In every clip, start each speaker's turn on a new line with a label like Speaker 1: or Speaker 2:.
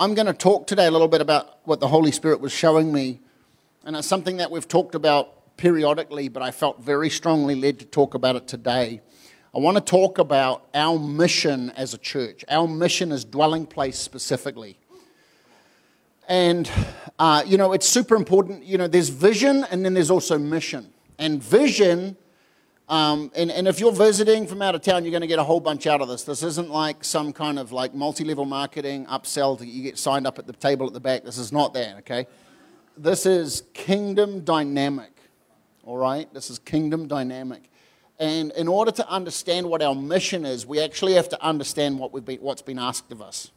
Speaker 1: I'm going to talk today a little bit about what the Holy Spirit was showing me. And it's something that we've talked about periodically, but I felt very strongly led to talk about it today. I want to talk about our mission as a church, our mission as dwelling place specifically. And, uh, you know, it's super important. You know, there's vision and then there's also mission. And vision um, and, and if you're visiting from out of town, you're going to get a whole bunch out of this. This isn't like some kind of like multi-level marketing upsell that you get signed up at the table at the back. This is not that, okay? This is kingdom dynamic, all right? This is kingdom dynamic. And in order to understand what our mission is, we actually have to understand what we've been, what's been asked of us.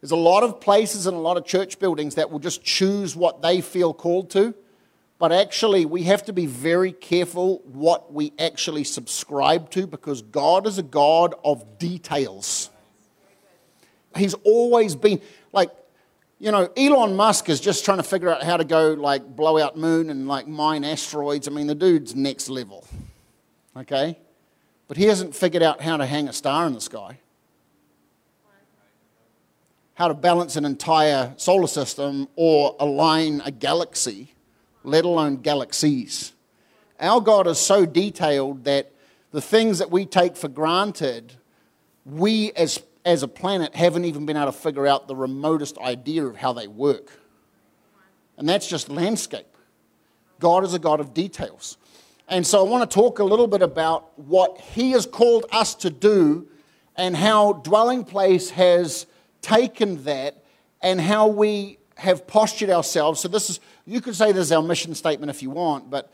Speaker 1: There's a lot of places and a lot of church buildings that will just choose what they feel called to but actually, we have to be very careful what we actually subscribe to because God is a God of details. He's always been, like, you know, Elon Musk is just trying to figure out how to go, like, blow out moon and, like, mine asteroids. I mean, the dude's next level, okay? But he hasn't figured out how to hang a star in the sky, how to balance an entire solar system or align a galaxy let alone galaxies. Our God is so detailed that the things that we take for granted, we as, as a planet haven't even been able to figure out the remotest idea of how they work. And that's just landscape. God is a God of details. And so I want to talk a little bit about what He has called us to do and how Dwelling Place has taken that and how we have postured ourselves. So this is you could say this is our mission statement if you want, but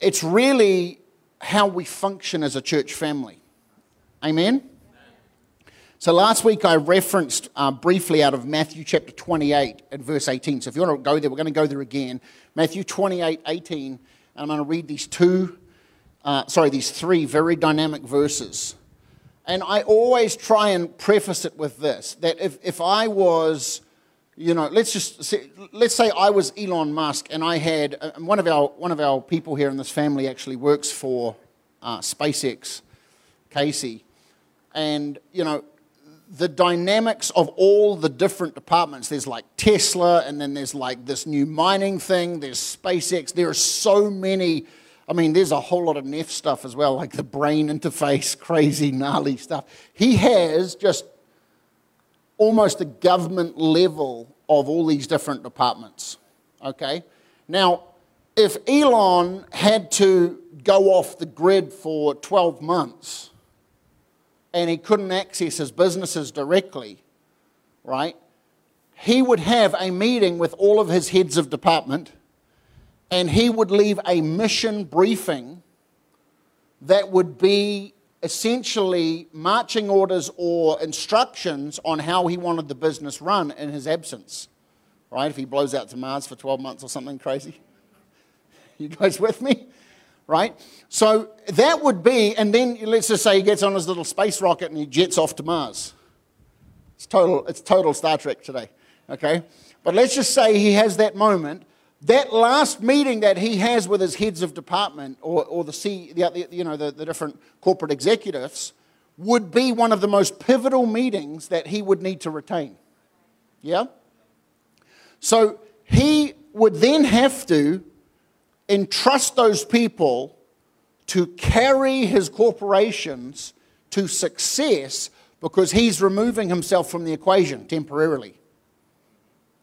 Speaker 1: it's really how we function as a church family. Amen? So last week I referenced uh, briefly out of Matthew chapter 28 at verse 18. So if you want to go there, we're going to go there again. Matthew 28, 18. And I'm going to read these two, uh, sorry, these three very dynamic verses. And I always try and preface it with this that if, if I was you know, let's just say, let's say I was Elon Musk and I had uh, one of our one of our people here in this family actually works for uh, SpaceX, Casey, and you know the dynamics of all the different departments. There's like Tesla, and then there's like this new mining thing. There's SpaceX. There are so many. I mean, there's a whole lot of Neff stuff as well, like the brain interface, crazy, gnarly stuff. He has just almost a government level of all these different departments. Okay? Now, if Elon had to go off the grid for 12 months and he couldn't access his businesses directly, right? He would have a meeting with all of his heads of department and he would leave a mission briefing that would be essentially marching orders or instructions on how he wanted the business run in his absence. Right? If he blows out to Mars for 12 months or something crazy. You guys with me? Right? So that would be, and then let's just say he gets on his little space rocket and he jets off to Mars. It's total, it's total Star Trek today. Okay? But let's just say he has that moment that last meeting that he has with his heads of department or, or the, C, the, you know, the, the different corporate executives would be one of the most pivotal meetings that he would need to retain. Yeah? So he would then have to entrust those people to carry his corporations to success because he's removing himself from the equation temporarily.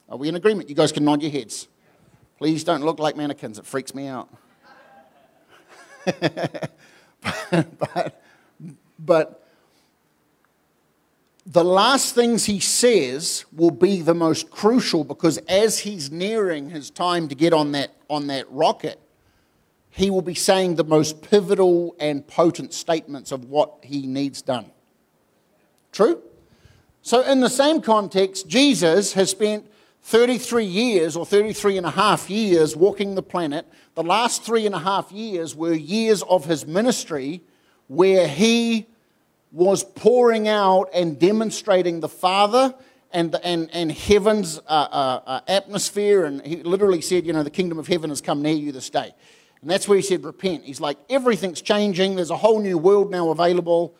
Speaker 1: Are we in agreement? You guys can nod your heads. Please don't look like mannequins. It freaks me out. but, but the last things he says will be the most crucial because as he's nearing his time to get on that, on that rocket, he will be saying the most pivotal and potent statements of what he needs done. True? So, in the same context, Jesus has spent 33 years or 33 and a half years walking the planet. The last three and a half years were years of his ministry where he was pouring out and demonstrating the Father and, and, and heaven's uh, uh, uh, atmosphere. And he literally said, You know, the kingdom of heaven has come near you this day. And that's where he said, Repent. He's like, Everything's changing. There's a whole new world now available.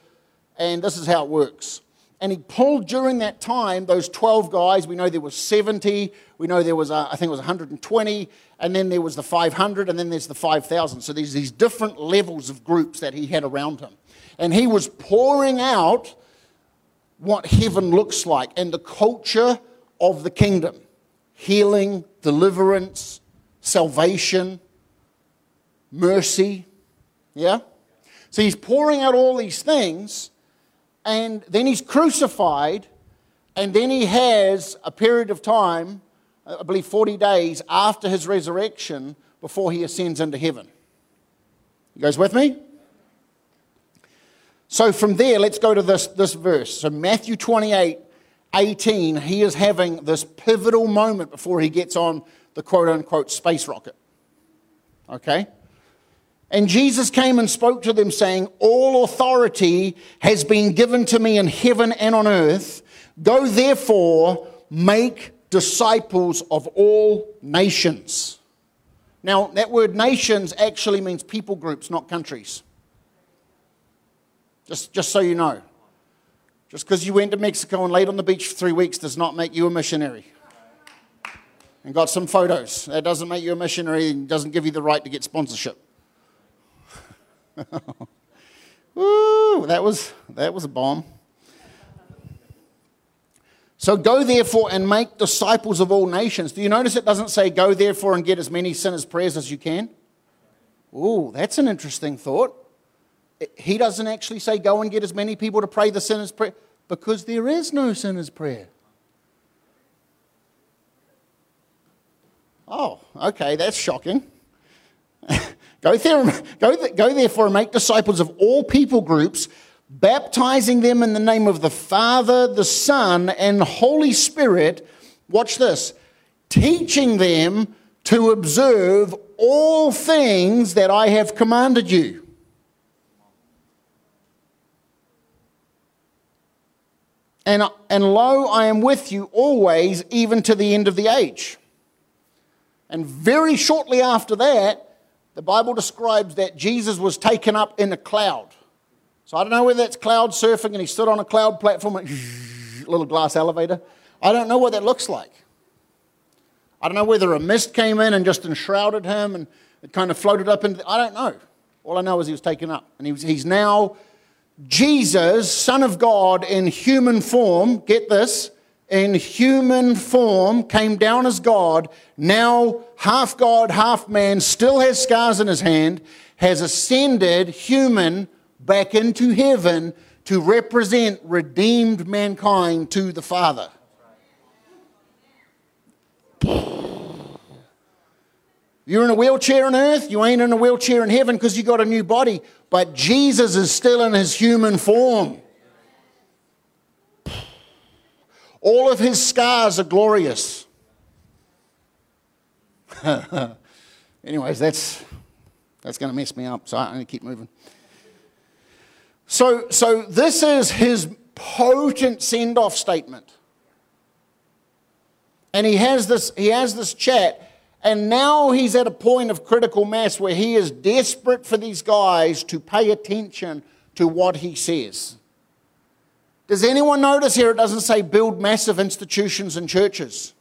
Speaker 1: And this is how it works. And he pulled during that time those 12 guys. We know there was 70. We know there was, uh, I think it was 120. And then there was the 500. And then there's the 5,000. So there's these different levels of groups that he had around him. And he was pouring out what heaven looks like and the culture of the kingdom healing, deliverance, salvation, mercy. Yeah? So he's pouring out all these things, and then he's crucified, and then he has a period of time, I believe 40 days after his resurrection, before he ascends into heaven. You guys with me? So from there, let's go to this, this verse. So Matthew 28 18, he is having this pivotal moment before he gets on the quote unquote space rocket. Okay? And Jesus came and spoke to them, saying, All authority has been given to me in heaven and on earth. Go therefore, make disciples of all nations. Now, that word nations actually means people groups, not countries. Just, just so you know. Just because you went to Mexico and laid on the beach for three weeks does not make you a missionary. And got some photos. That doesn't make you a missionary and doesn't give you the right to get sponsorship. Woo, that was, that was a bomb. So go therefore and make disciples of all nations. Do you notice it doesn't say go therefore and get as many sinners' prayers as you can? Ooh, that's an interesting thought he doesn't actually say, Go and get as many people to pray the sinner's prayer, because there is no sinner's prayer. Oh, okay, that's shocking. go, there, go, go therefore and make disciples of all people groups, baptizing them in the name of the Father, the Son, and Holy Spirit. Watch this teaching them to observe all things that I have commanded you. And, and lo, I am with you always, even to the end of the age. And very shortly after that, the Bible describes that Jesus was taken up in a cloud. So I don't know whether that's cloud surfing and he stood on a cloud platform, a little glass elevator. I don't know what that looks like. I don't know whether a mist came in and just enshrouded him and it kind of floated up into. I don't know. All I know is he was taken up. And he was, he's now Jesus, Son of God, in human form, get this, in human form, came down as God, now half God, half man, still has scars in his hand, has ascended human back into heaven to represent redeemed mankind to the Father. You're in a wheelchair on earth, you ain't in a wheelchair in heaven because you got a new body, but Jesus is still in his human form. All of his scars are glorious. Anyways, that's, that's going to mess me up, so I'm going to keep moving. So, so this is his potent send off statement. And he has this, he has this chat and now he's at a point of critical mass where he is desperate for these guys to pay attention to what he says. Does anyone notice here it doesn't say build massive institutions and churches?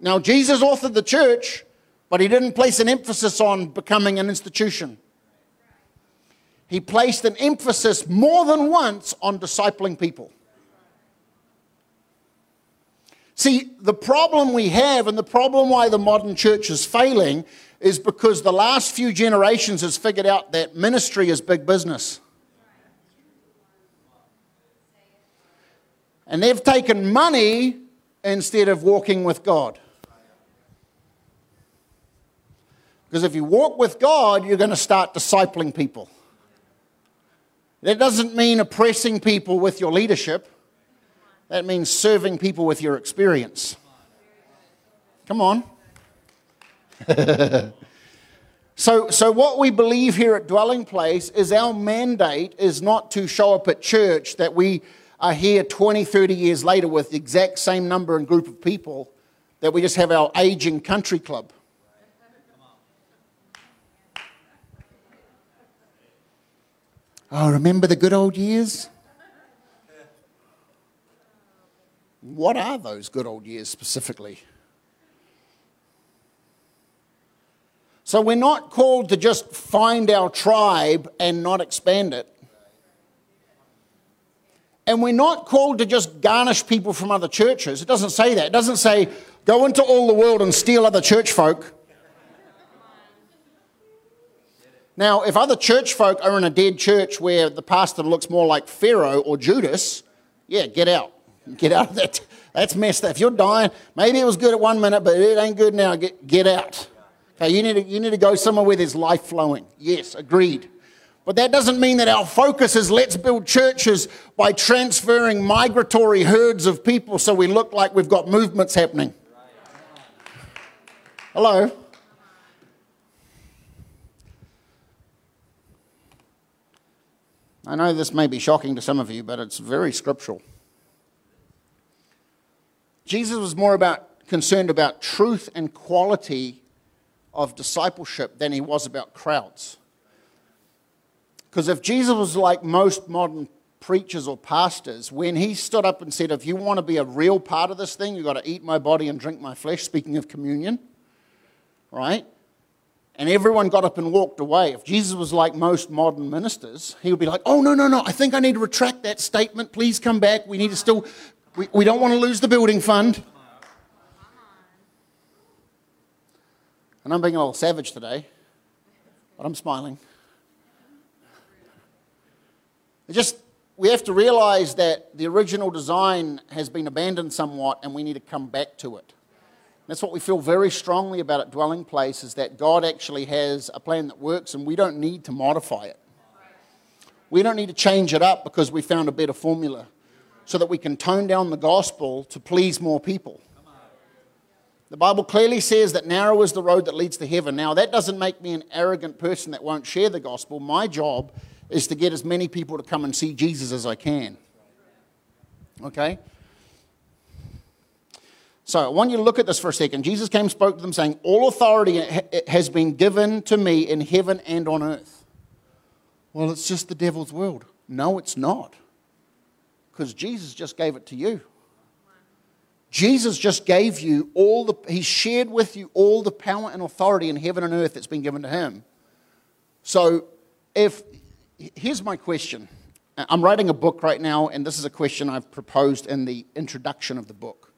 Speaker 1: Now, Jesus authored the church, but he didn't place an emphasis on becoming an institution. He placed an emphasis more than once on discipling people. See, the problem we have and the problem why the modern church is failing is because the last few generations has figured out that ministry is big business. And they've taken money instead of walking with God. Because if you walk with God, you're going to start discipling people. That doesn't mean oppressing people with your leadership. That means serving people with your experience. Come on. so, so, what we believe here at Dwelling Place is our mandate is not to show up at church that we are here 20, 30 years later with the exact same number and group of people, that we just have our aging country club. Oh, remember the good old years? What are those good old years specifically? So we're not called to just find our tribe and not expand it. And we're not called to just garnish people from other churches. It doesn't say that. It doesn't say go into all the world and steal other church folk. Now, if other church folk are in a dead church where the pastor looks more like Pharaoh or Judas, yeah, get out. Get out of that. That's messed up. If you're dying, maybe it was good at one minute, but it ain't good now. Get, get out. Okay, you need, to, you need to go somewhere where there's life flowing. Yes, agreed. But that doesn't mean that our focus is let's build churches by transferring migratory herds of people so we look like we've got movements happening. Hello? I know this may be shocking to some of you, but it's very scriptural. Jesus was more about concerned about truth and quality of discipleship than he was about crowds. Because if Jesus was like most modern preachers or pastors, when he stood up and said, If you want to be a real part of this thing, you've got to eat my body and drink my flesh, speaking of communion, right? And everyone got up and walked away. If Jesus was like most modern ministers, he would be like, Oh, no, no, no, I think I need to retract that statement. Please come back. We need to still, we, we don't want to lose the building fund. And I'm being a little savage today, but I'm smiling. It just, we have to realize that the original design has been abandoned somewhat and we need to come back to it. That's what we feel very strongly about at Dwelling Place is that God actually has a plan that works and we don't need to modify it. We don't need to change it up because we found a better formula so that we can tone down the gospel to please more people. The Bible clearly says that narrow is the road that leads to heaven. Now, that doesn't make me an arrogant person that won't share the gospel. My job is to get as many people to come and see Jesus as I can. Okay? So I want you to look at this for a second. Jesus came and spoke to them saying, All authority has been given to me in heaven and on earth. Well, it's just the devil's world. No, it's not. Because Jesus just gave it to you. Jesus just gave you all the, he shared with you all the power and authority in heaven and earth that's been given to him. So, if, here's my question. I'm writing a book right now, and this is a question I've proposed in the introduction of the book.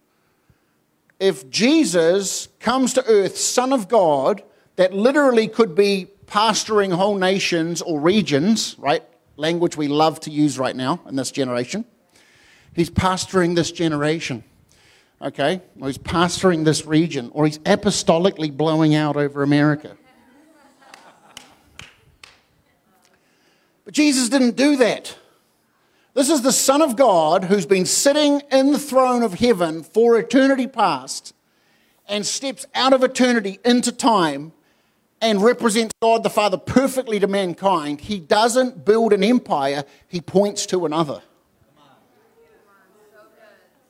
Speaker 1: If Jesus comes to earth, Son of God, that literally could be pastoring whole nations or regions, right? Language we love to use right now in this generation. He's pastoring this generation okay, or he's pastoring this region, or he's apostolically blowing out over America. But Jesus didn't do that. This is the Son of God who's been sitting in the throne of heaven for eternity past and steps out of eternity into time and represents God the Father perfectly to mankind. He doesn't build an empire, he points to another.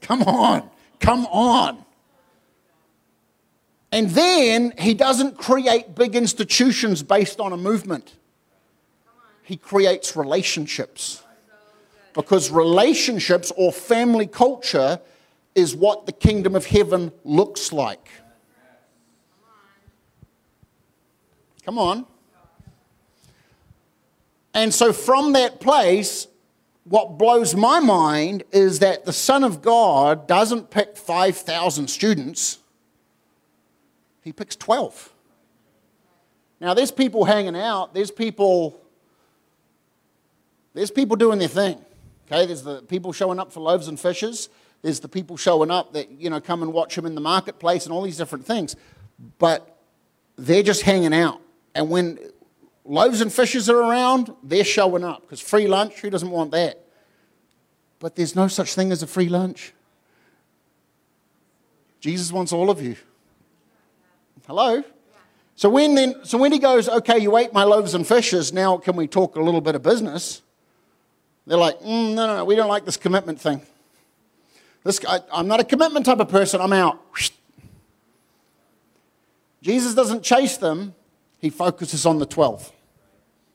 Speaker 1: Come on. Come on. And then he doesn't create big institutions based on a movement. He creates relationships. Because relationships or family culture is what the kingdom of heaven looks like. Come on. And so from that place, what blows my mind is that the Son of God doesn't pick 5,000 students, he picks 12. Now, there's people hanging out, there's people. There's people doing their thing. Okay, there's the people showing up for loaves and fishes. There's the people showing up that, you know, come and watch him in the marketplace and all these different things. But they're just hanging out. And when loaves and fishes are around, they're showing up because free lunch, who doesn't want that? But there's no such thing as a free lunch. Jesus wants all of you. Hello? So when, then, so when he goes, okay, you ate my loaves and fishes, now can we talk a little bit of business? They're like, mm, no, no, no, we don't like this commitment thing. This, I, I'm not a commitment type of person, I'm out. Jesus doesn't chase them, he focuses on the 12,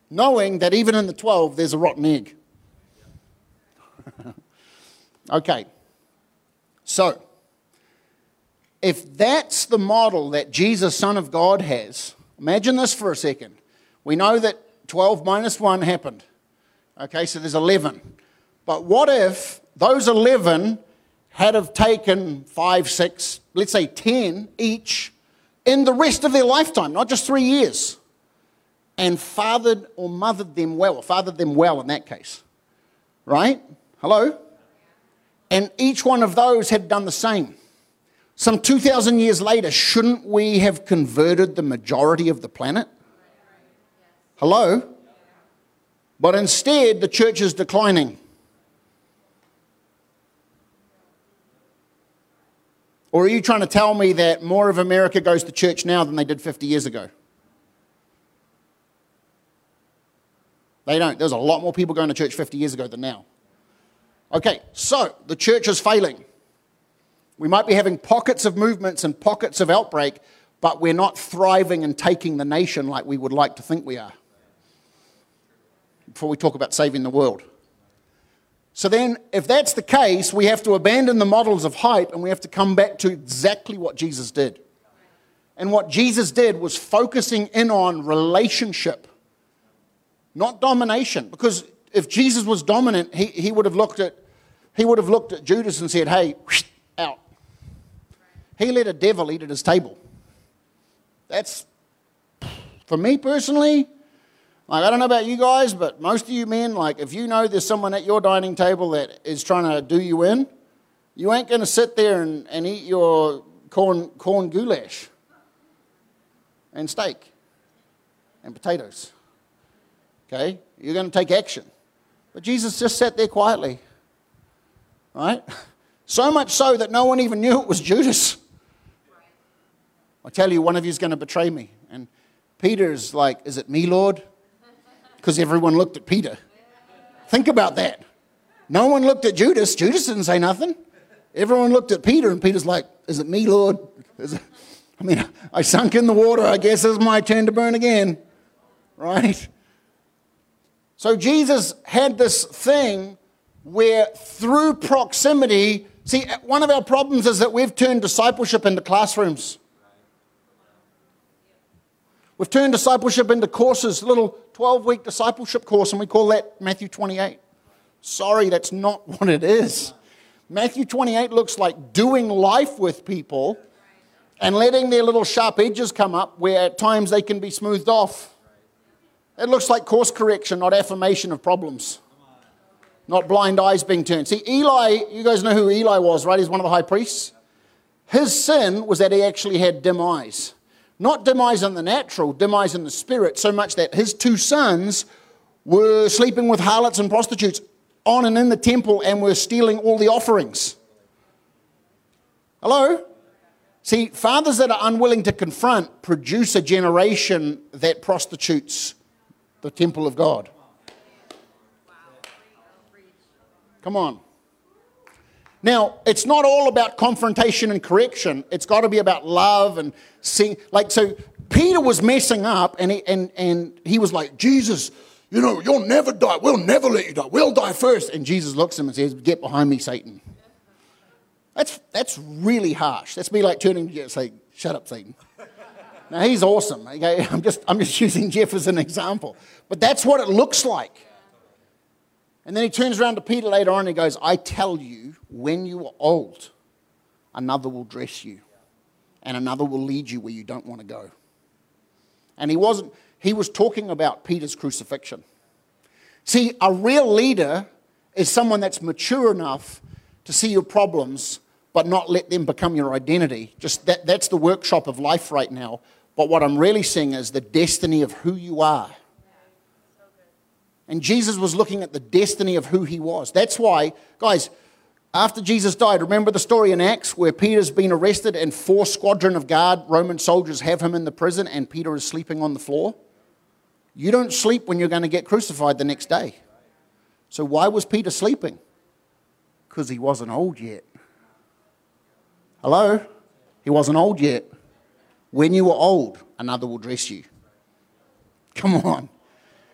Speaker 1: knowing that even in the 12, there's a rotten egg. okay. So, if that's the model that Jesus, Son of God, has, imagine this for a second. We know that 12 minus 1 happened. Okay, so there's 11. But what if those 11 had have taken 5, 6, let's say 10 each in the rest of their lifetime, not just three years, and fathered or mothered them well, or fathered them well in that case? Right? Hello? And each one of those had done the same. Some 2,000 years later, shouldn't we have converted the majority of the planet? Hello? But instead, the church is declining. Or are you trying to tell me that more of America goes to church now than they did 50 years ago? They don't. There's a lot more people going to church 50 years ago than now. Okay, so the church is failing. We might be having pockets of movements and pockets of outbreak, but we're not thriving and taking the nation like we would like to think we are. Before we talk about saving the world. So then, if that's the case, we have to abandon the models of hype and we have to come back to exactly what Jesus did. And what Jesus did was focusing in on relationship, not domination. Because if Jesus was dominant, he, he, would have looked at, he would have looked at Judas and said, Hey, out. He let a devil eat at his table. That's, for me personally, like, I don't know about you guys, but most of you men, like, if you know there's someone at your dining table that is trying to do you in, you ain't going to sit there and, and eat your corn, corn goulash and steak and potatoes. Okay? You're going to take action. But Jesus just sat there quietly. Right? So much so that no one even knew it was Judas. I tell you, one of you is going to betray me. And Peter's like, Is it me, Lord? Because everyone looked at Peter. Think about that. No one looked at Judas. Judas didn't say nothing. Everyone looked at Peter, and Peter's like, Is it me, Lord? It, I mean, I sunk in the water. I guess it's my turn to burn again. Right? So Jesus had this thing where through proximity, see, one of our problems is that we've turned discipleship into classrooms. We've turned discipleship into courses, little 12 week discipleship course, and we call that Matthew 28. Sorry, that's not what it is. Matthew 28 looks like doing life with people and letting their little sharp edges come up where at times they can be smoothed off. It looks like course correction, not affirmation of problems. Not blind eyes being turned. See, Eli, you guys know who Eli was, right? He's one of the high priests. His sin was that he actually had dim eyes. Not eyes in the natural, eyes in the spirit, so much that his two sons were sleeping with harlots and prostitutes on and in the temple and were stealing all the offerings. Hello? See, fathers that are unwilling to confront produce a generation that prostitutes the temple of God. Come on. Now, it's not all about confrontation and correction. It's got to be about love and seeing. Like, so Peter was messing up and he, and, and he was like, Jesus, you know, you'll never die. We'll never let you die. We'll die first. And Jesus looks at him and says, Get behind me, Satan. That's, that's really harsh. That's me like turning to you and saying, Shut up, Satan. now, he's awesome. Okay? I'm, just, I'm just using Jeff as an example. But that's what it looks like. And then he turns around to Peter later on and he goes, I tell you, when you are old, another will dress you, and another will lead you where you don't want to go. And he wasn't, he was talking about Peter's crucifixion. See, a real leader is someone that's mature enough to see your problems, but not let them become your identity. Just that, that's the workshop of life right now. But what I'm really seeing is the destiny of who you are and Jesus was looking at the destiny of who he was. That's why, guys, after Jesus died, remember the story in Acts where Peter's been arrested and four squadron of guard Roman soldiers have him in the prison and Peter is sleeping on the floor? You don't sleep when you're going to get crucified the next day. So why was Peter sleeping? Because he wasn't old yet. Hello? He wasn't old yet. When you are old, another will dress you. Come on.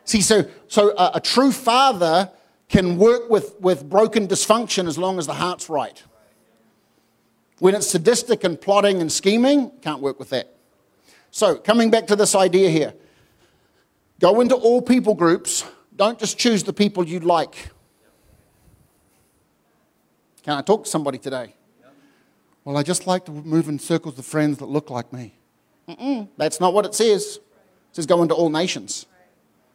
Speaker 1: See, so, so a, a true father can work with, with broken dysfunction as long as the heart's right. When it's sadistic and plotting and scheming, can't work with that. So, coming back to this idea here go into all people groups, don't just choose the people you like. Can I talk to somebody today? Well, I just like to move in circles of friends that look like me. Mm-mm, that's not what it says. It says go into all nations.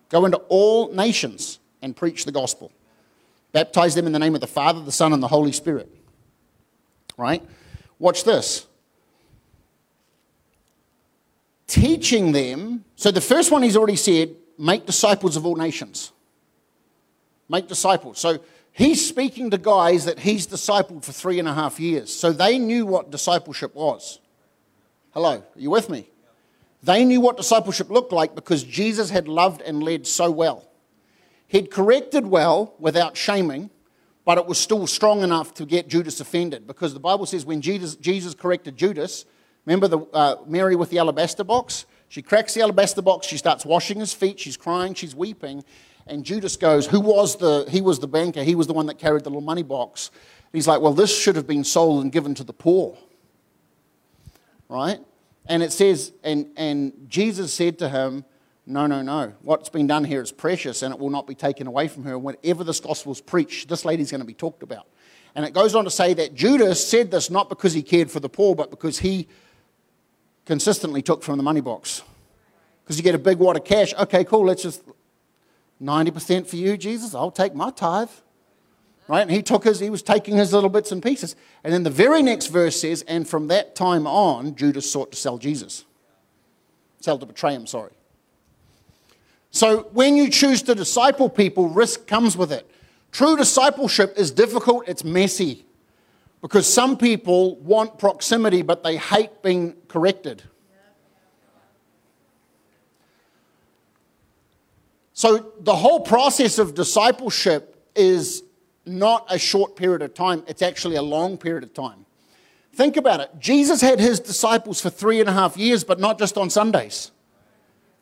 Speaker 1: Go into all nations and preach the gospel. Baptize them in the name of the Father, the Son, and the Holy Spirit. Right? Watch this. Teaching them. So the first one he's already said make disciples of all nations. Make disciples. So he's speaking to guys that he's discipled for three and a half years. So they knew what discipleship was. Hello, are you with me? They knew what discipleship looked like because Jesus had loved and led so well. He'd corrected well without shaming, but it was still strong enough to get Judas offended because the Bible says when Jesus, Jesus corrected Judas, remember the, uh, Mary with the alabaster box? She cracks the alabaster box, she starts washing his feet, she's crying, she's weeping, and Judas goes, Who was the, he was the banker, he was the one that carried the little money box. And he's like, Well, this should have been sold and given to the poor. Right? And it says, and, and Jesus said to him, No, no, no. What's been done here is precious and it will not be taken away from her. Whenever this gospel is preached, this lady's going to be talked about. And it goes on to say that Judas said this not because he cared for the poor, but because he consistently took from the money box. Because you get a big wad of cash. Okay, cool, let's just 90% for you, Jesus. I'll take my tithe. Right? And he took his, he was taking his little bits and pieces. And then the very next verse says, and from that time on, Judas sought to sell Jesus. Sell to betray him, sorry. So when you choose to disciple people, risk comes with it. True discipleship is difficult, it's messy. Because some people want proximity, but they hate being corrected. So the whole process of discipleship is not a short period of time, it's actually a long period of time. Think about it. Jesus had his disciples for three and a half years, but not just on Sundays.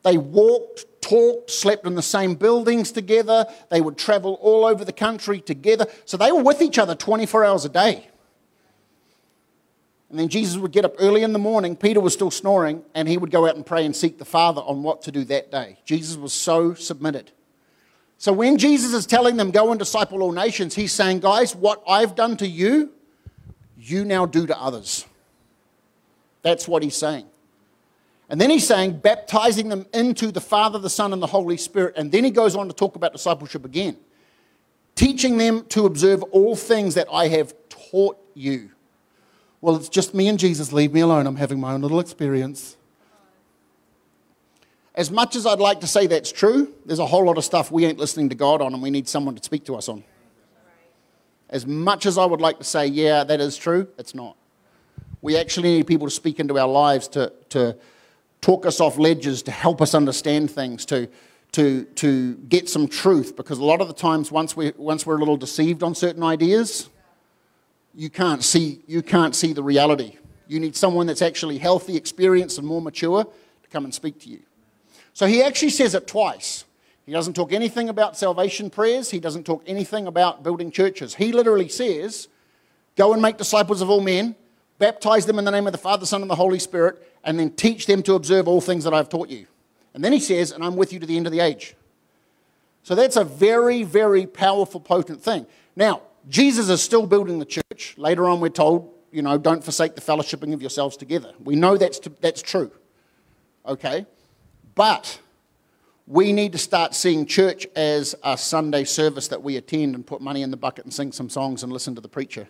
Speaker 1: They walked, talked, slept in the same buildings together. They would travel all over the country together. So they were with each other 24 hours a day. And then Jesus would get up early in the morning. Peter was still snoring, and he would go out and pray and seek the Father on what to do that day. Jesus was so submitted. So when Jesus is telling them, go and disciple all nations, he's saying, guys, what I've done to you, you now do to others. That's what he's saying. And then he's saying, baptizing them into the Father, the Son, and the Holy Spirit. And then he goes on to talk about discipleship again, teaching them to observe all things that I have taught you. Well, it's just me and Jesus. Leave me alone. I'm having my own little experience. As much as I'd like to say that's true, there's a whole lot of stuff we ain't listening to God on and we need someone to speak to us on. As much as I would like to say, yeah, that is true, it's not. We actually need people to speak into our lives to, to talk us off ledges, to help us understand things, to, to, to get some truth. Because a lot of the times, once, we, once we're a little deceived on certain ideas, you can't see, you can't see the reality. You need someone that's actually healthy, experienced, and more mature to come and speak to you. So he actually says it twice. He doesn't talk anything about salvation prayers, he doesn't talk anything about building churches. He literally says, Go and make disciples of all men, baptize them in the name of the Father, Son, and the Holy Spirit, and then teach them to observe all things that I've taught you. And then he says, And I'm with you to the end of the age. So that's a very, very powerful, potent thing. Now, Jesus is still building the church. Later on, we're told, you know, don't forsake the fellowshipping of yourselves together. We know that's, to, that's true. Okay? But we need to start seeing church as a Sunday service that we attend and put money in the bucket and sing some songs and listen to the preacher.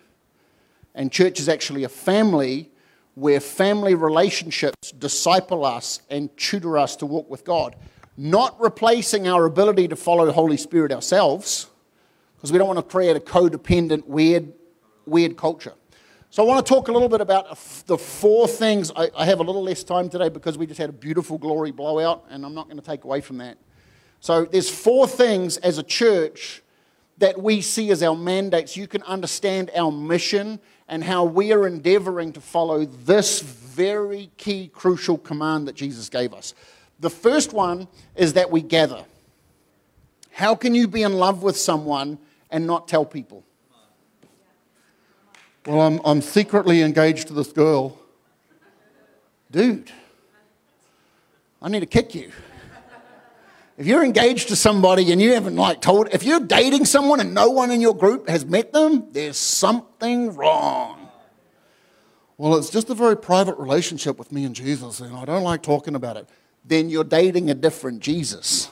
Speaker 1: And church is actually a family where family relationships disciple us and tutor us to walk with God, not replacing our ability to follow the Holy Spirit ourselves because we don't want to create a codependent, weird, weird culture. So I want to talk a little bit about the four things. I, I have a little less time today because we just had a beautiful glory blowout, and I'm not going to take away from that. So there's four things as a church that we see as our mandates. You can understand our mission and how we are endeavoring to follow this very key, crucial command that Jesus gave us. The first one is that we gather. How can you be in love with someone and not tell people. Well, I'm, I'm secretly engaged to this girl. Dude, I need to kick you. If you're engaged to somebody and you haven't like told, if you're dating someone and no one in your group has met them, there's something wrong. Well, it's just a very private relationship with me and Jesus, and I don't like talking about it. Then you're dating a different Jesus.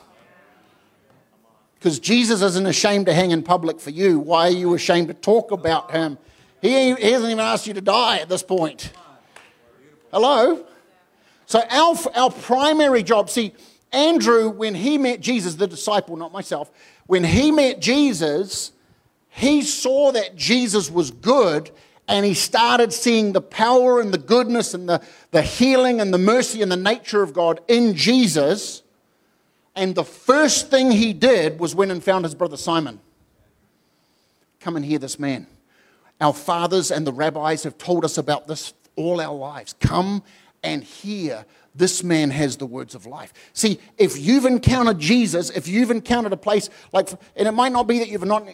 Speaker 1: Because Jesus isn't ashamed to hang in public for you. Why are you ashamed to talk about him? He, he hasn't even asked you to die at this point. Hello? So, our, our primary job, see, Andrew, when he met Jesus, the disciple, not myself, when he met Jesus, he saw that Jesus was good and he started seeing the power and the goodness and the, the healing and the mercy and the nature of God in Jesus. And the first thing he did was went and found his brother Simon. Come and hear this man. Our fathers and the rabbis have told us about this all our lives. Come and hear this man has the words of life. See, if you've encountered Jesus, if you've encountered a place like, and it might not be that you've not,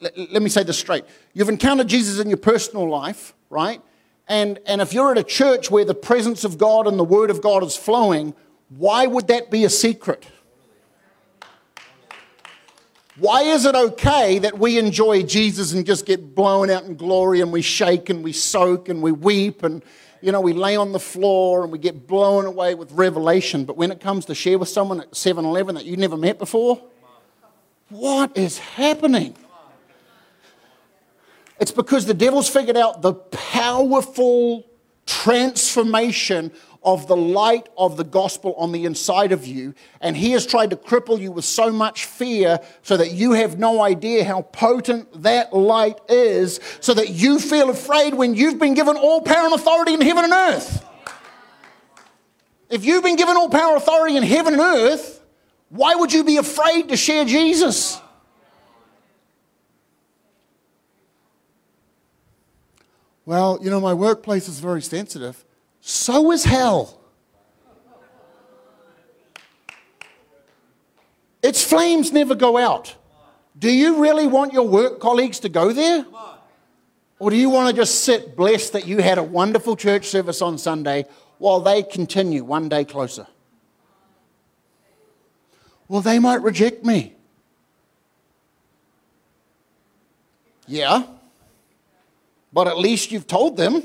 Speaker 1: let, let me say this straight. You've encountered Jesus in your personal life, right? And, and if you're at a church where the presence of God and the word of God is flowing, why would that be a secret? Why is it okay that we enjoy Jesus and just get blown out in glory and we shake and we soak and we weep and you know, we lay on the floor and we get blown away with revelation. But when it comes to share with someone at 7 Eleven that you never met before, what is happening? It's because the devil's figured out the powerful transformation of the light of the gospel on the inside of you. And he has tried to cripple you with so much fear so that you have no idea how potent that light is, so that you feel afraid when you've been given all power and authority in heaven and earth. If you've been given all power and authority in heaven and earth, why would you be afraid to share Jesus? Well, you know, my workplace is very sensitive. So is hell. Its flames never go out. Do you really want your work colleagues to go there? Or do you want to just sit blessed that you had a wonderful church service on Sunday while they continue one day closer? Well, they might reject me. Yeah, but at least you've told them.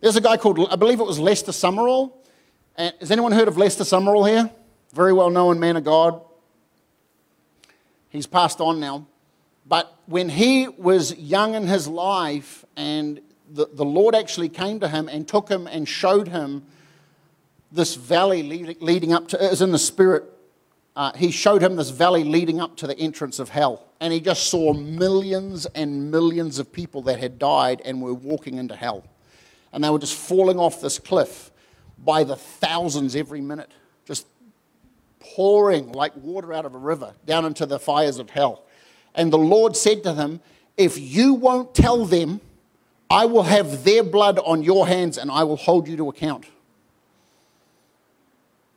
Speaker 1: There's a guy called, I believe it was Lester Sumrall. And has anyone heard of Lester Sumrall here? Very well known man of God. He's passed on now. But when he was young in his life, and the, the Lord actually came to him and took him and showed him this valley leading up to, it was in the spirit. Uh, he showed him this valley leading up to the entrance of hell. And he just saw millions and millions of people that had died and were walking into hell and they were just falling off this cliff by the thousands every minute, just pouring like water out of a river down into the fires of hell. And the Lord said to them, If you won't tell them, I will have their blood on your hands and I will hold you to account.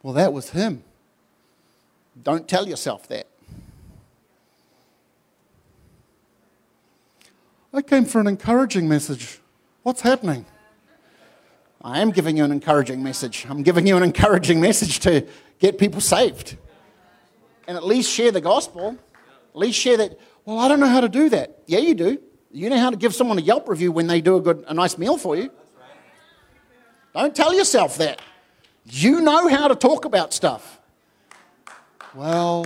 Speaker 1: Well, that was him. Don't tell yourself that. I came for an encouraging message. What's happening? I am giving you an encouraging message. I'm giving you an encouraging message to get people saved. And at least share the gospel. At least share that. Well, I don't know how to do that. Yeah, you do. You know how to give someone a Yelp review when they do a good, a nice meal for you. Don't tell yourself that. You know how to talk about stuff. Well,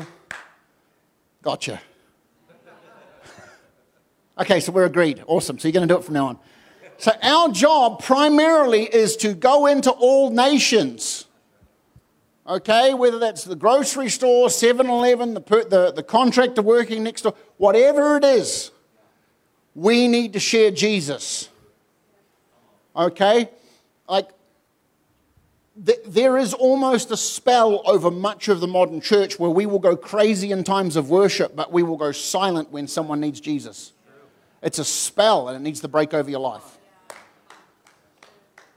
Speaker 1: gotcha. okay, so we're agreed. Awesome. So you're going to do it from now on. So, our job primarily is to go into all nations. Okay, whether that's the grocery store, 7 Eleven, the, the, the contractor working next door, whatever it is, we need to share Jesus. Okay? Like, th- there is almost a spell over much of the modern church where we will go crazy in times of worship, but we will go silent when someone needs Jesus. It's a spell and it needs to break over your life.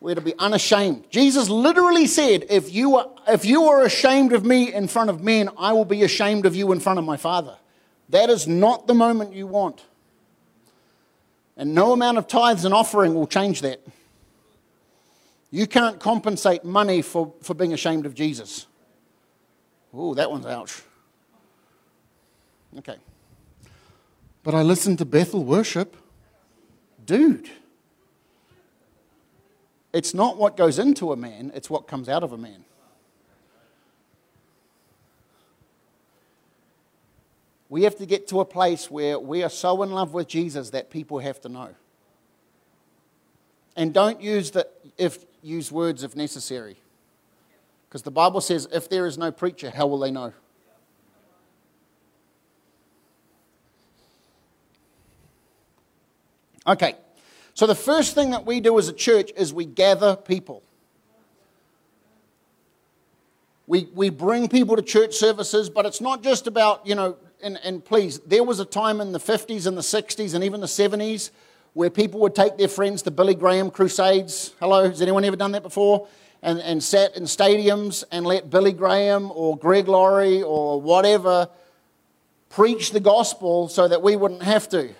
Speaker 1: We're to be unashamed. Jesus literally said, if you, are, if you are ashamed of me in front of men, I will be ashamed of you in front of my Father. That is not the moment you want. And no amount of tithes and offering will change that. You can't compensate money for, for being ashamed of Jesus. Oh, that one's ouch. Okay. But I listened to Bethel worship. Dude. It's not what goes into a man, it's what comes out of a man. We have to get to a place where we are so in love with Jesus that people have to know. And don't use, the, if, use words if necessary. Because the Bible says, if there is no preacher, how will they know? Okay, so the first thing that we do as a church is we gather people. We, we bring people to church services, but it's not just about, you know, and, and please, there was a time in the 50s and the 60s and even the 70s where people would take their friends to Billy Graham crusades. Hello, has anyone ever done that before? And, and sat in stadiums and let Billy Graham or Greg Laurie or whatever preach the gospel so that we wouldn't have to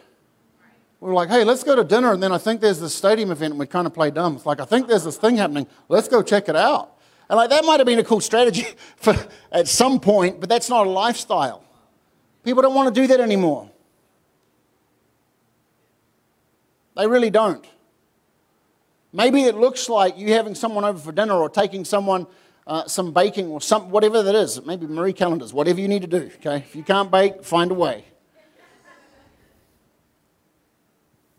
Speaker 1: we were like, hey, let's go to dinner. And then I think there's this stadium event, and we kind of play dumb. It's like, I think there's this thing happening. Let's go check it out. And like, that might have been a cool strategy for, at some point, but that's not a lifestyle. People don't want to do that anymore. They really don't. Maybe it looks like you having someone over for dinner or taking someone uh, some baking or some, whatever that is. Maybe Marie Callender's, whatever you need to do. Okay, if you can't bake, find a way.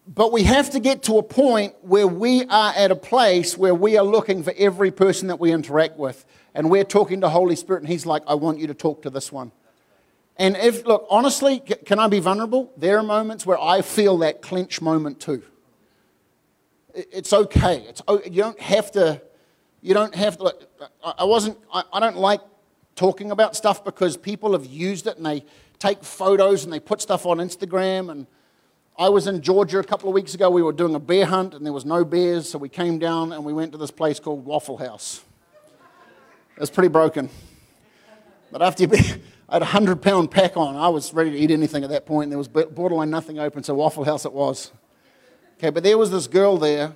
Speaker 1: But we have to get to a point where we are at a place where we are looking for every person that we interact with. And we're talking to Holy Spirit, and He's like, I want you to talk to this one. And if, look, honestly, can I be vulnerable? There are moments where I feel that clench moment too. It's okay. It's, you don't have to, you don't have to, I wasn't, I don't like talking about stuff because people have used it and they take photos and they put stuff on Instagram and, I was in Georgia a couple of weeks ago. We were doing a bear hunt and there was no bears, so we came down and we went to this place called Waffle House. It was pretty broken. But after you be, I had a 100 pound pack on, I was ready to eat anything at that point. There was borderline nothing open, so Waffle House it was. Okay, but there was this girl there.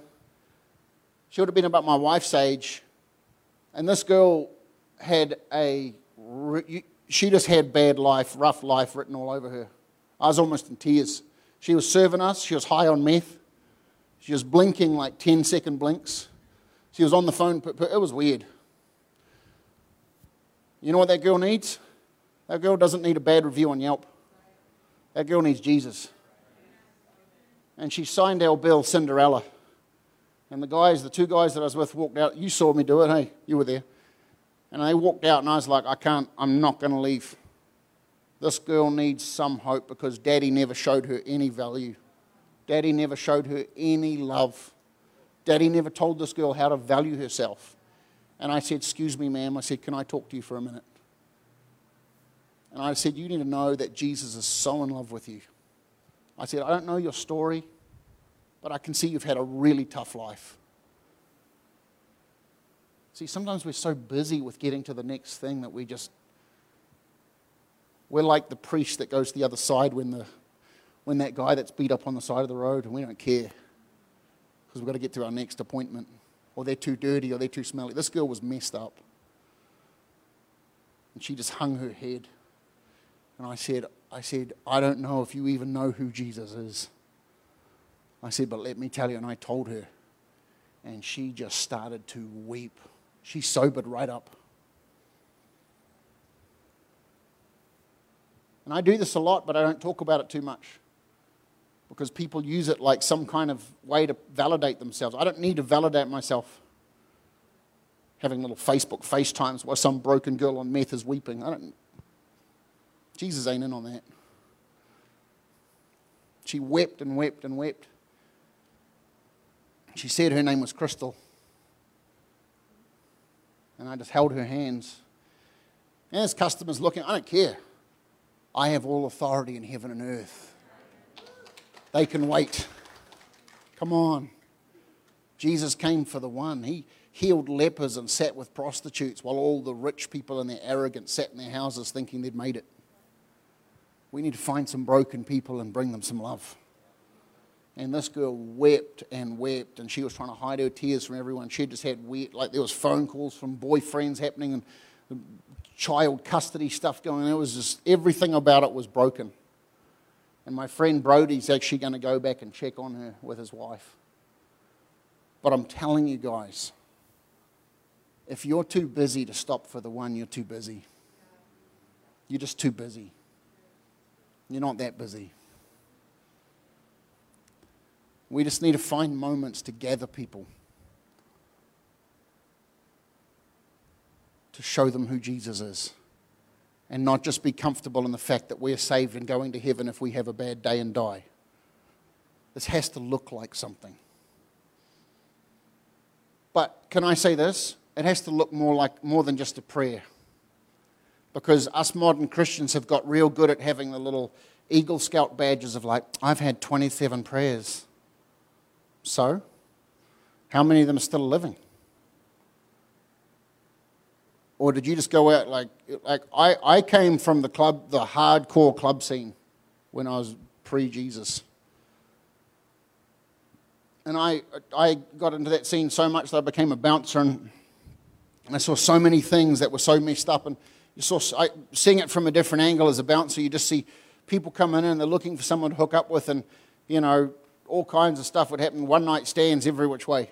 Speaker 1: She would have been about my wife's age. And this girl had a, she just had bad life, rough life written all over her. I was almost in tears. She was serving us. She was high on meth. She was blinking like 10 second blinks. She was on the phone. It was weird. You know what that girl needs? That girl doesn't need a bad review on Yelp. That girl needs Jesus. And she signed our bill, Cinderella. And the guys, the two guys that I was with, walked out. You saw me do it, hey? You were there. And they walked out, and I was like, I can't, I'm not going to leave. This girl needs some hope because daddy never showed her any value. Daddy never showed her any love. Daddy never told this girl how to value herself. And I said, Excuse me, ma'am. I said, Can I talk to you for a minute? And I said, You need to know that Jesus is so in love with you. I said, I don't know your story, but I can see you've had a really tough life. See, sometimes we're so busy with getting to the next thing that we just we're like the priest that goes to the other side when, the, when that guy that's beat up on the side of the road, and we don't care because we've got to get to our next appointment. Or they're too dirty or they're too smelly. This girl was messed up. And she just hung her head. And I said, I said, I don't know if you even know who Jesus is. I said, but let me tell you. And I told her. And she just started to weep. She sobered right up. And I do this a lot, but I don't talk about it too much because people use it like some kind of way to validate themselves. I don't need to validate myself. Having little Facebook FaceTimes while some broken girl on meth is weeping. I don't, Jesus ain't in on that. She wept and wept and wept. She said her name was Crystal. And I just held her hands. And as customers looking, I don't care. I have all authority in heaven and earth. They can wait. Come on. Jesus came for the one. He healed lepers and sat with prostitutes while all the rich people and their arrogance sat in their houses thinking they'd made it. We need to find some broken people and bring them some love. And this girl wept and wept, and she was trying to hide her tears from everyone. She just had weird, like there was phone calls from boyfriends happening and child custody stuff going on. It was just everything about it was broken. And my friend Brody's actually going to go back and check on her with his wife. But I'm telling you guys, if you're too busy to stop for the one, you're too busy. You're just too busy. You're not that busy. We just need to find moments to gather people, to show them who Jesus is, and not just be comfortable in the fact that we're saved and going to heaven if we have a bad day and die. This has to look like something. But can I say this? It has to look more like more than just a prayer. Because us modern Christians have got real good at having the little Eagle Scout badges of like, I've had 27 prayers. So, how many of them are still living? Or did you just go out like, like I, I came from the club, the hardcore club scene when I was pre Jesus. And I, I got into that scene so much that I became a bouncer and I saw so many things that were so messed up. And you saw, I, seeing it from a different angle as a bouncer, you just see people come in and they're looking for someone to hook up with, and, you know, all kinds of stuff would happen. One night stands every which way.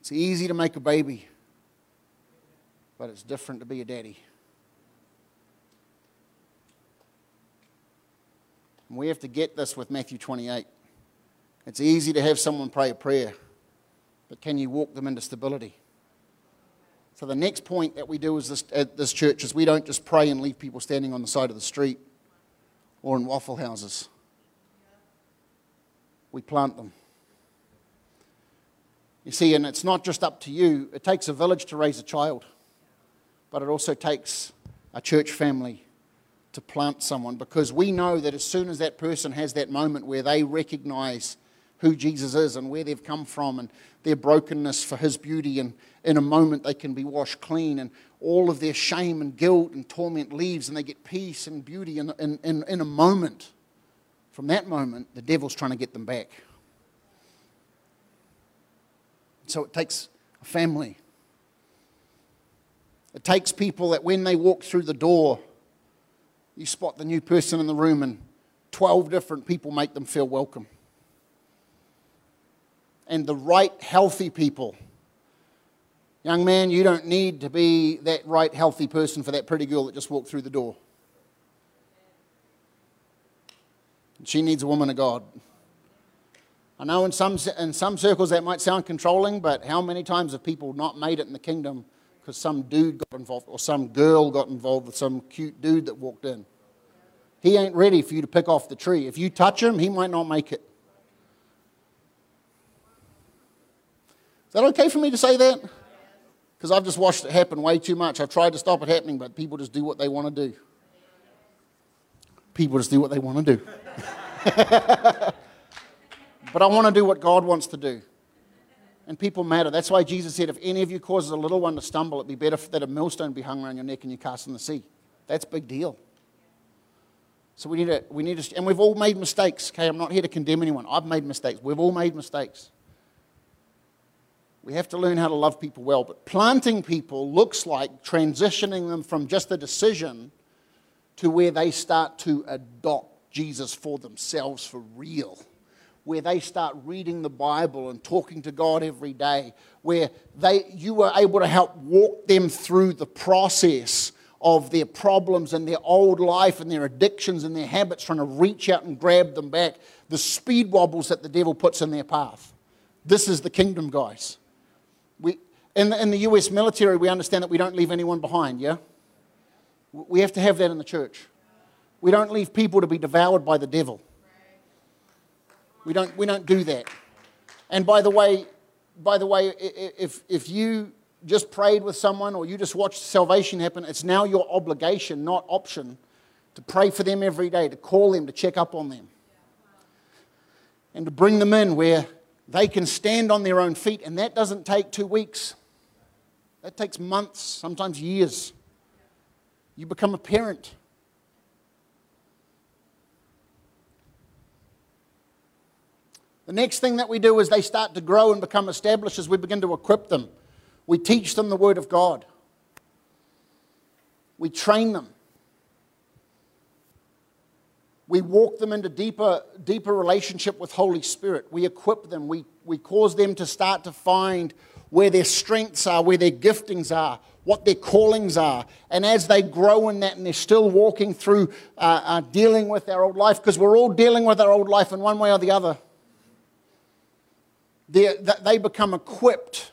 Speaker 1: It's easy to make a baby, but it's different to be a daddy. And we have to get this with Matthew 28. It's easy to have someone pray a prayer, but can you walk them into stability? So the next point that we do is this, at this church is we don't just pray and leave people standing on the side of the street or in waffle houses we plant them. You see, and it's not just up to you, it takes a village to raise a child, but it also takes a church family to plant someone because we know that as soon as that person has that moment where they recognize who Jesus is and where they've come from and their brokenness for his beauty, and in a moment they can be washed clean, and all of their shame and guilt and torment leaves, and they get peace and beauty in, in, in, in a moment. From that moment, the devil's trying to get them back. So it takes a family. It takes people that when they walk through the door, you spot the new person in the room, and 12 different people make them feel welcome. And the right, healthy people. Young man, you don't need to be that right, healthy person for that pretty girl that just walked through the door. She needs a woman of God. I know in some, in some circles that might sound controlling, but how many times have people not made it in the kingdom because some dude got involved or some girl got involved with some cute dude that walked in? He ain't ready for you to pick off the tree. If you touch him, he might not make it. Is that okay for me to say that? Because I've just watched it happen way too much. I've tried to stop it happening, but people just do what they want to do. People just do what they want to do. but I want to do what God wants to do. And people matter. That's why Jesus said, if any of you causes a little one to stumble, it'd be better that a millstone be hung around your neck and you cast in the sea. That's a big deal. So we need to, we need to, and we've all made mistakes. Okay, I'm not here to condemn anyone. I've made mistakes. We've all made mistakes. We have to learn how to love people well. But planting people looks like transitioning them from just a decision to where they start to adopt Jesus for themselves for real. Where they start reading the Bible and talking to God every day, where they, you were able to help walk them through the process of their problems and their old life and their addictions and their habits, trying to reach out and grab them back, the speed wobbles that the devil puts in their path. This is the kingdom, guys. We, in, the, in the US military, we understand that we don't leave anyone behind, yeah? We have to have that in the church. We don't leave people to be devoured by the devil. We don't, we don't do that. And by the way, by the way, if, if you just prayed with someone or you just watched salvation happen, it's now your obligation, not option, to pray for them every day, to call them, to check up on them, and to bring them in where they can stand on their own feet. And that doesn't take two weeks, that takes months, sometimes years. You become a parent. The next thing that we do is they start to grow and become established as we begin to equip them. We teach them the Word of God, we train them. We walk them into deeper, deeper relationship with Holy Spirit. We equip them. We, we cause them to start to find where their strengths are, where their giftings are, what their callings are. And as they grow in that and they're still walking through uh, uh, dealing with their old life, because we're all dealing with our old life in one way or the other, they become equipped.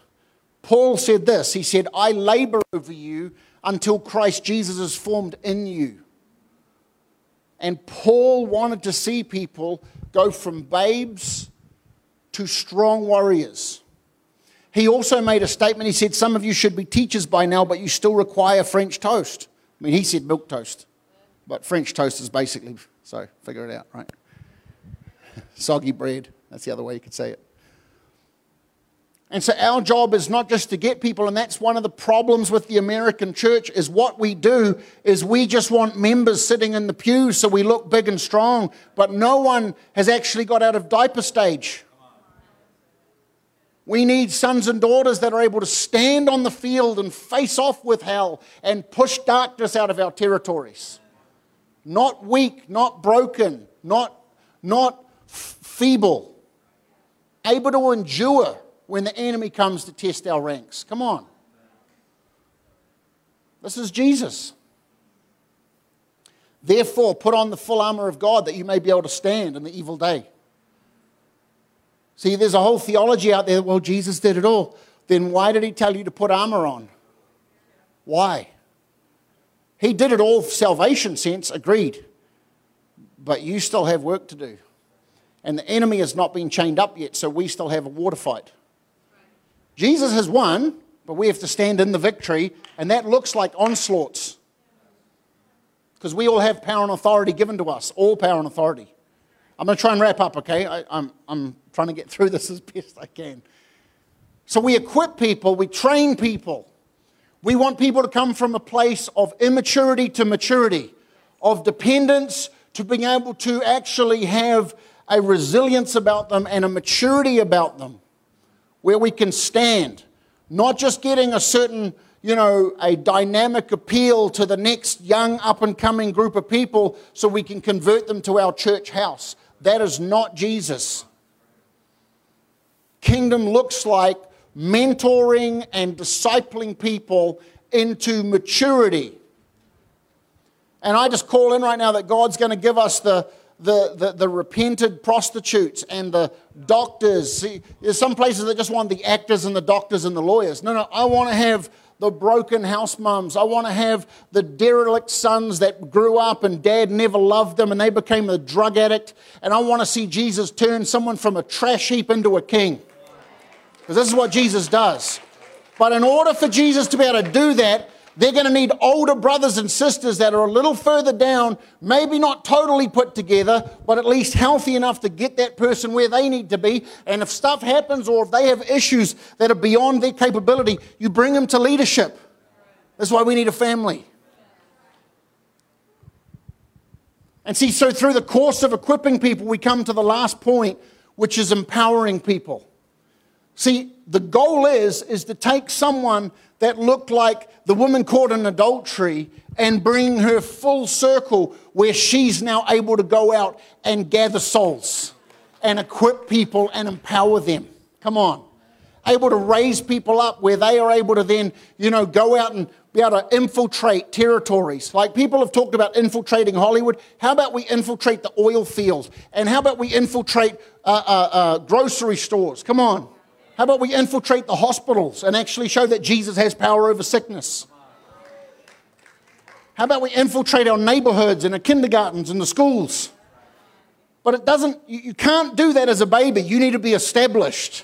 Speaker 1: Paul said this He said, I labor over you until Christ Jesus is formed in you. And Paul wanted to see people go from babes to strong warriors. He also made a statement. He said, Some of you should be teachers by now, but you still require French toast. I mean, he said milk toast, but French toast is basically, so figure it out, right? Soggy bread. That's the other way you could say it. And so our job is not just to get people, and that's one of the problems with the American church is what we do is we just want members sitting in the pews so we look big and strong, but no one has actually got out of diaper stage. We need sons and daughters that are able to stand on the field and face off with hell and push darkness out of our territories. Not weak, not broken, not, not feeble, able to endure when the enemy comes to test our ranks. Come on. This is Jesus. Therefore, put on the full armor of God that you may be able to stand in the evil day. See, there's a whole theology out there well, Jesus did it all. Then why did he tell you to put armor on? Why? He did it all salvation sense, agreed. But you still have work to do. And the enemy has not been chained up yet, so we still have a water fight. Jesus has won, but we have to stand in the victory, and that looks like onslaughts. Because we all have power and authority given to us, all power and authority. I'm going to try and wrap up, okay? I, I'm, I'm trying to get through this as best I can. So we equip people, we train people. We want people to come from a place of immaturity to maturity, of dependence to being able to actually have a resilience about them and a maturity about them where we can stand, not just getting a certain, you know, a dynamic appeal to the next young up and coming group of people so we can convert them to our church house. That is not Jesus. Kingdom looks like mentoring and discipling people into maturity. And I just call in right now that God's going to give us the, the, the, the, repented prostitutes and the doctors. See, there's some places that just want the actors and the doctors and the lawyers. No, no, I want to have the broken house mums. I want to have the derelict sons that grew up and dad never loved them and they became a drug addict. And I want to see Jesus turn someone from a trash heap into a king. Because this is what Jesus does. But in order for Jesus to be able to do that, they're going to need older brothers and sisters that are a little further down, maybe not totally put together, but at least healthy enough to get that person where they need to be. And if stuff happens or if they have issues that are beyond their capability, you bring them to leadership. That's why we need a family. And see, so through the course of equipping people, we come to the last point, which is empowering people. See, the goal is, is to take someone that looked like the woman caught in adultery and bring her full circle where she's now able to go out and gather souls and equip people and empower them. Come on. Able to raise people up where they are able to then, you know, go out and be able to infiltrate territories. Like people have talked about infiltrating Hollywood. How about we infiltrate the oil fields? And how about we infiltrate uh, uh, uh, grocery stores? Come on. How about we infiltrate the hospitals and actually show that Jesus has power over sickness? How about we infiltrate our neighborhoods and the kindergartens and the schools? But it doesn't, you can't do that as a baby. You need to be established.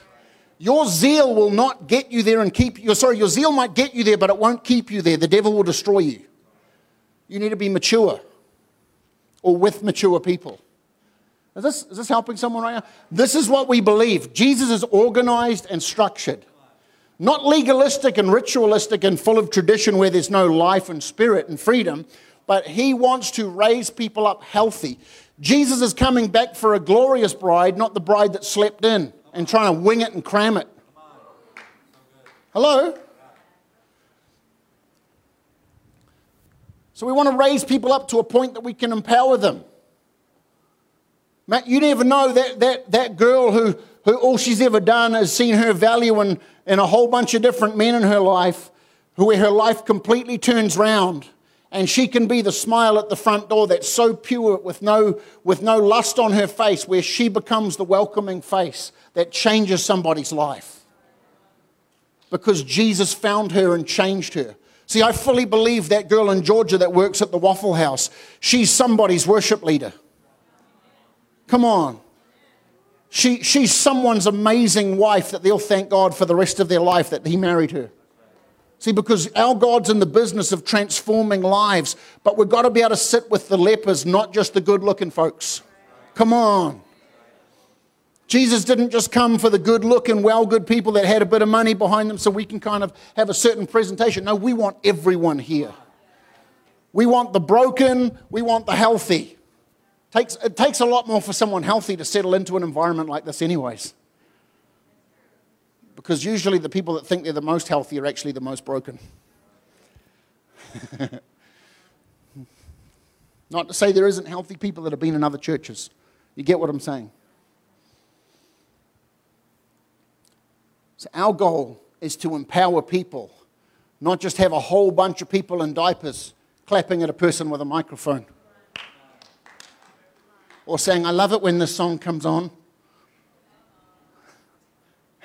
Speaker 1: Your zeal will not get you there and keep you. Sorry, your zeal might get you there, but it won't keep you there. The devil will destroy you. You need to be mature or with mature people. Is this, is this helping someone right now? This is what we believe. Jesus is organized and structured. Not legalistic and ritualistic and full of tradition where there's no life and spirit and freedom, but he wants to raise people up healthy. Jesus is coming back for a glorious bride, not the bride that slept in and trying to wing it and cram it. Hello? So we want to raise people up to a point that we can empower them. Matt, you never know that, that, that girl who, who all she's ever done is seen her value in, in a whole bunch of different men in her life, who her life completely turns round. And she can be the smile at the front door that's so pure with no, with no lust on her face, where she becomes the welcoming face that changes somebody's life. Because Jesus found her and changed her. See, I fully believe that girl in Georgia that works at the Waffle House, she's somebody's worship leader. Come on. She, she's someone's amazing wife that they'll thank God for the rest of their life that He married her. See, because our God's in the business of transforming lives, but we've got to be able to sit with the lepers, not just the good looking folks. Come on. Jesus didn't just come for the good looking, well good people that had a bit of money behind them so we can kind of have a certain presentation. No, we want everyone here. We want the broken, we want the healthy. Takes, it takes a lot more for someone healthy to settle into an environment like this, anyways. Because usually the people that think they're the most healthy are actually the most broken. Not to say there isn't healthy people that have been in other churches. You get what I'm saying? So, our goal is to empower people, not just have a whole bunch of people in diapers clapping at a person with a microphone or saying, I love it when this song comes on.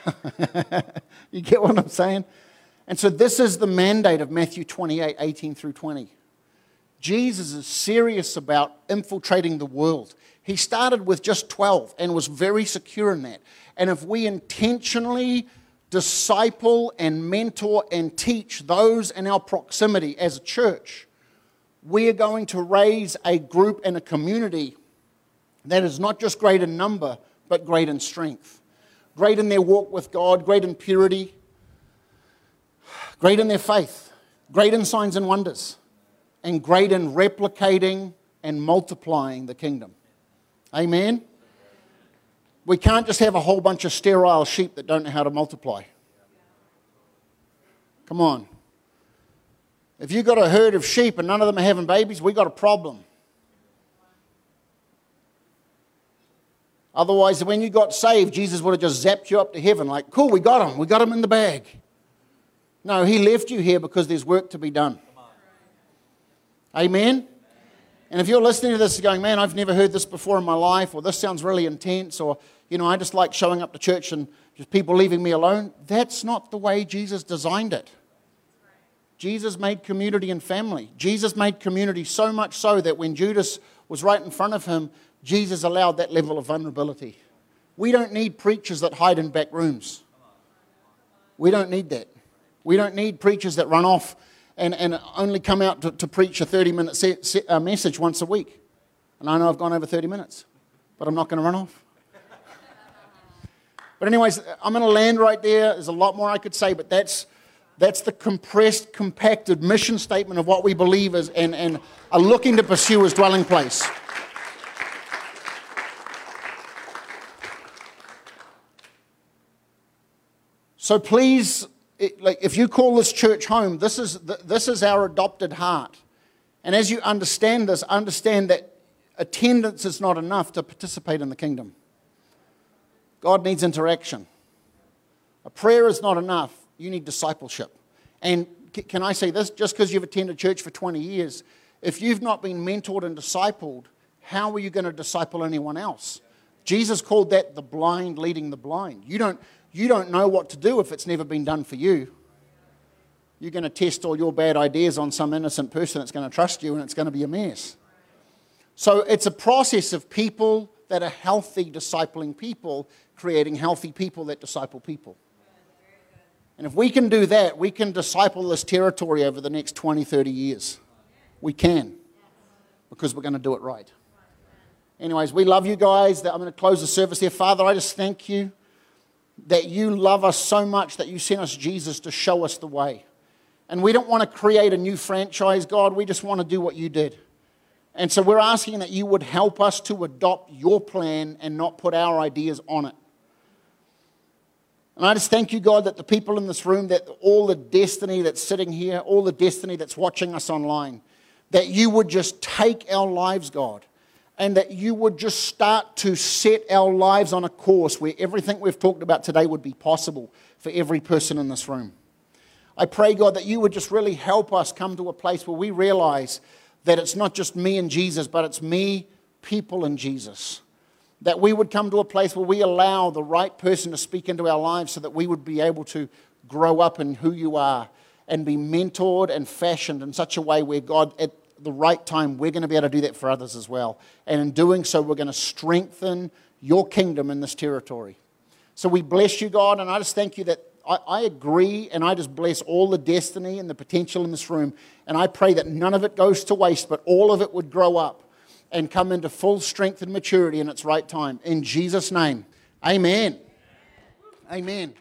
Speaker 1: you get what I'm saying? And so, this is the mandate of Matthew 28 18 through 20. Jesus is serious about infiltrating the world. He started with just 12 and was very secure in that. And if we intentionally disciple and mentor and teach those in our proximity as a church, we are going to raise a group and a community that is not just great in number, but great in strength. Great in their walk with God, great in purity, great in their faith, great in signs and wonders, and great in replicating and multiplying the kingdom. Amen. We can't just have a whole bunch of sterile sheep that don't know how to multiply. Come on. If you've got a herd of sheep and none of them are having babies, we've got a problem. Otherwise, when you got saved, Jesus would have just zapped you up to heaven, like, cool, we got him, we got him in the bag. No, he left you here because there's work to be done. Amen? And if you're listening to this going, man, I've never heard this before in my life, or this sounds really intense, or you know, I just like showing up to church and just people leaving me alone. That's not the way Jesus designed it. Jesus made community and family. Jesus made community so much so that when Judas was right in front of him, Jesus allowed that level of vulnerability. We don't need preachers that hide in back rooms. We don't need that. We don't need preachers that run off and, and only come out to, to preach a 30 minute se- se- uh, message once a week. And I know I've gone over 30 minutes, but I'm not going to run off. But, anyways, I'm going to land right there. There's a lot more I could say, but that's, that's the compressed, compacted mission statement of what we believe is and, and are looking to pursue as dwelling place. So please, it, like, if you call this church home, this is, this is our adopted heart. And as you understand this, understand that attendance is not enough to participate in the kingdom. God needs interaction. A prayer is not enough. You need discipleship. And can I say this? Just because you've attended church for 20 years, if you've not been mentored and discipled, how are you going to disciple anyone else? Jesus called that the blind leading the blind. You don't, you don't know what to do if it's never been done for you. You're going to test all your bad ideas on some innocent person that's going to trust you, and it's going to be a mess. So it's a process of people that are healthy discipling people creating healthy people that disciple people. And if we can do that, we can disciple this territory over the next 20, 30 years. We can, because we're going to do it right. Anyways, we love you guys. I'm going to close the service here. Father, I just thank you that you love us so much that you sent us Jesus to show us the way. And we don't want to create a new franchise, God. We just want to do what you did. And so we're asking that you would help us to adopt your plan and not put our ideas on it. And I just thank you, God, that the people in this room, that all the destiny that's sitting here, all the destiny that's watching us online, that you would just take our lives, God, and that you would just start to set our lives on a course where everything we've talked about today would be possible for every person in this room. I pray, God, that you would just really help us come to a place where we realize that it's not just me and Jesus, but it's me, people, and Jesus. That we would come to a place where we allow the right person to speak into our lives so that we would be able to grow up in who you are and be mentored and fashioned in such a way where God, at the right time, we're going to be able to do that for others as well. And in doing so, we're going to strengthen your kingdom in this territory. So we bless you, God, and I just thank you that I, I, agree and I just bless all the destiny and the potential in this room. And I pray that none of it goes to waste, but all of it would grow up and come into full strength and maturity in its right time. In Jesus' name, amen. Amen.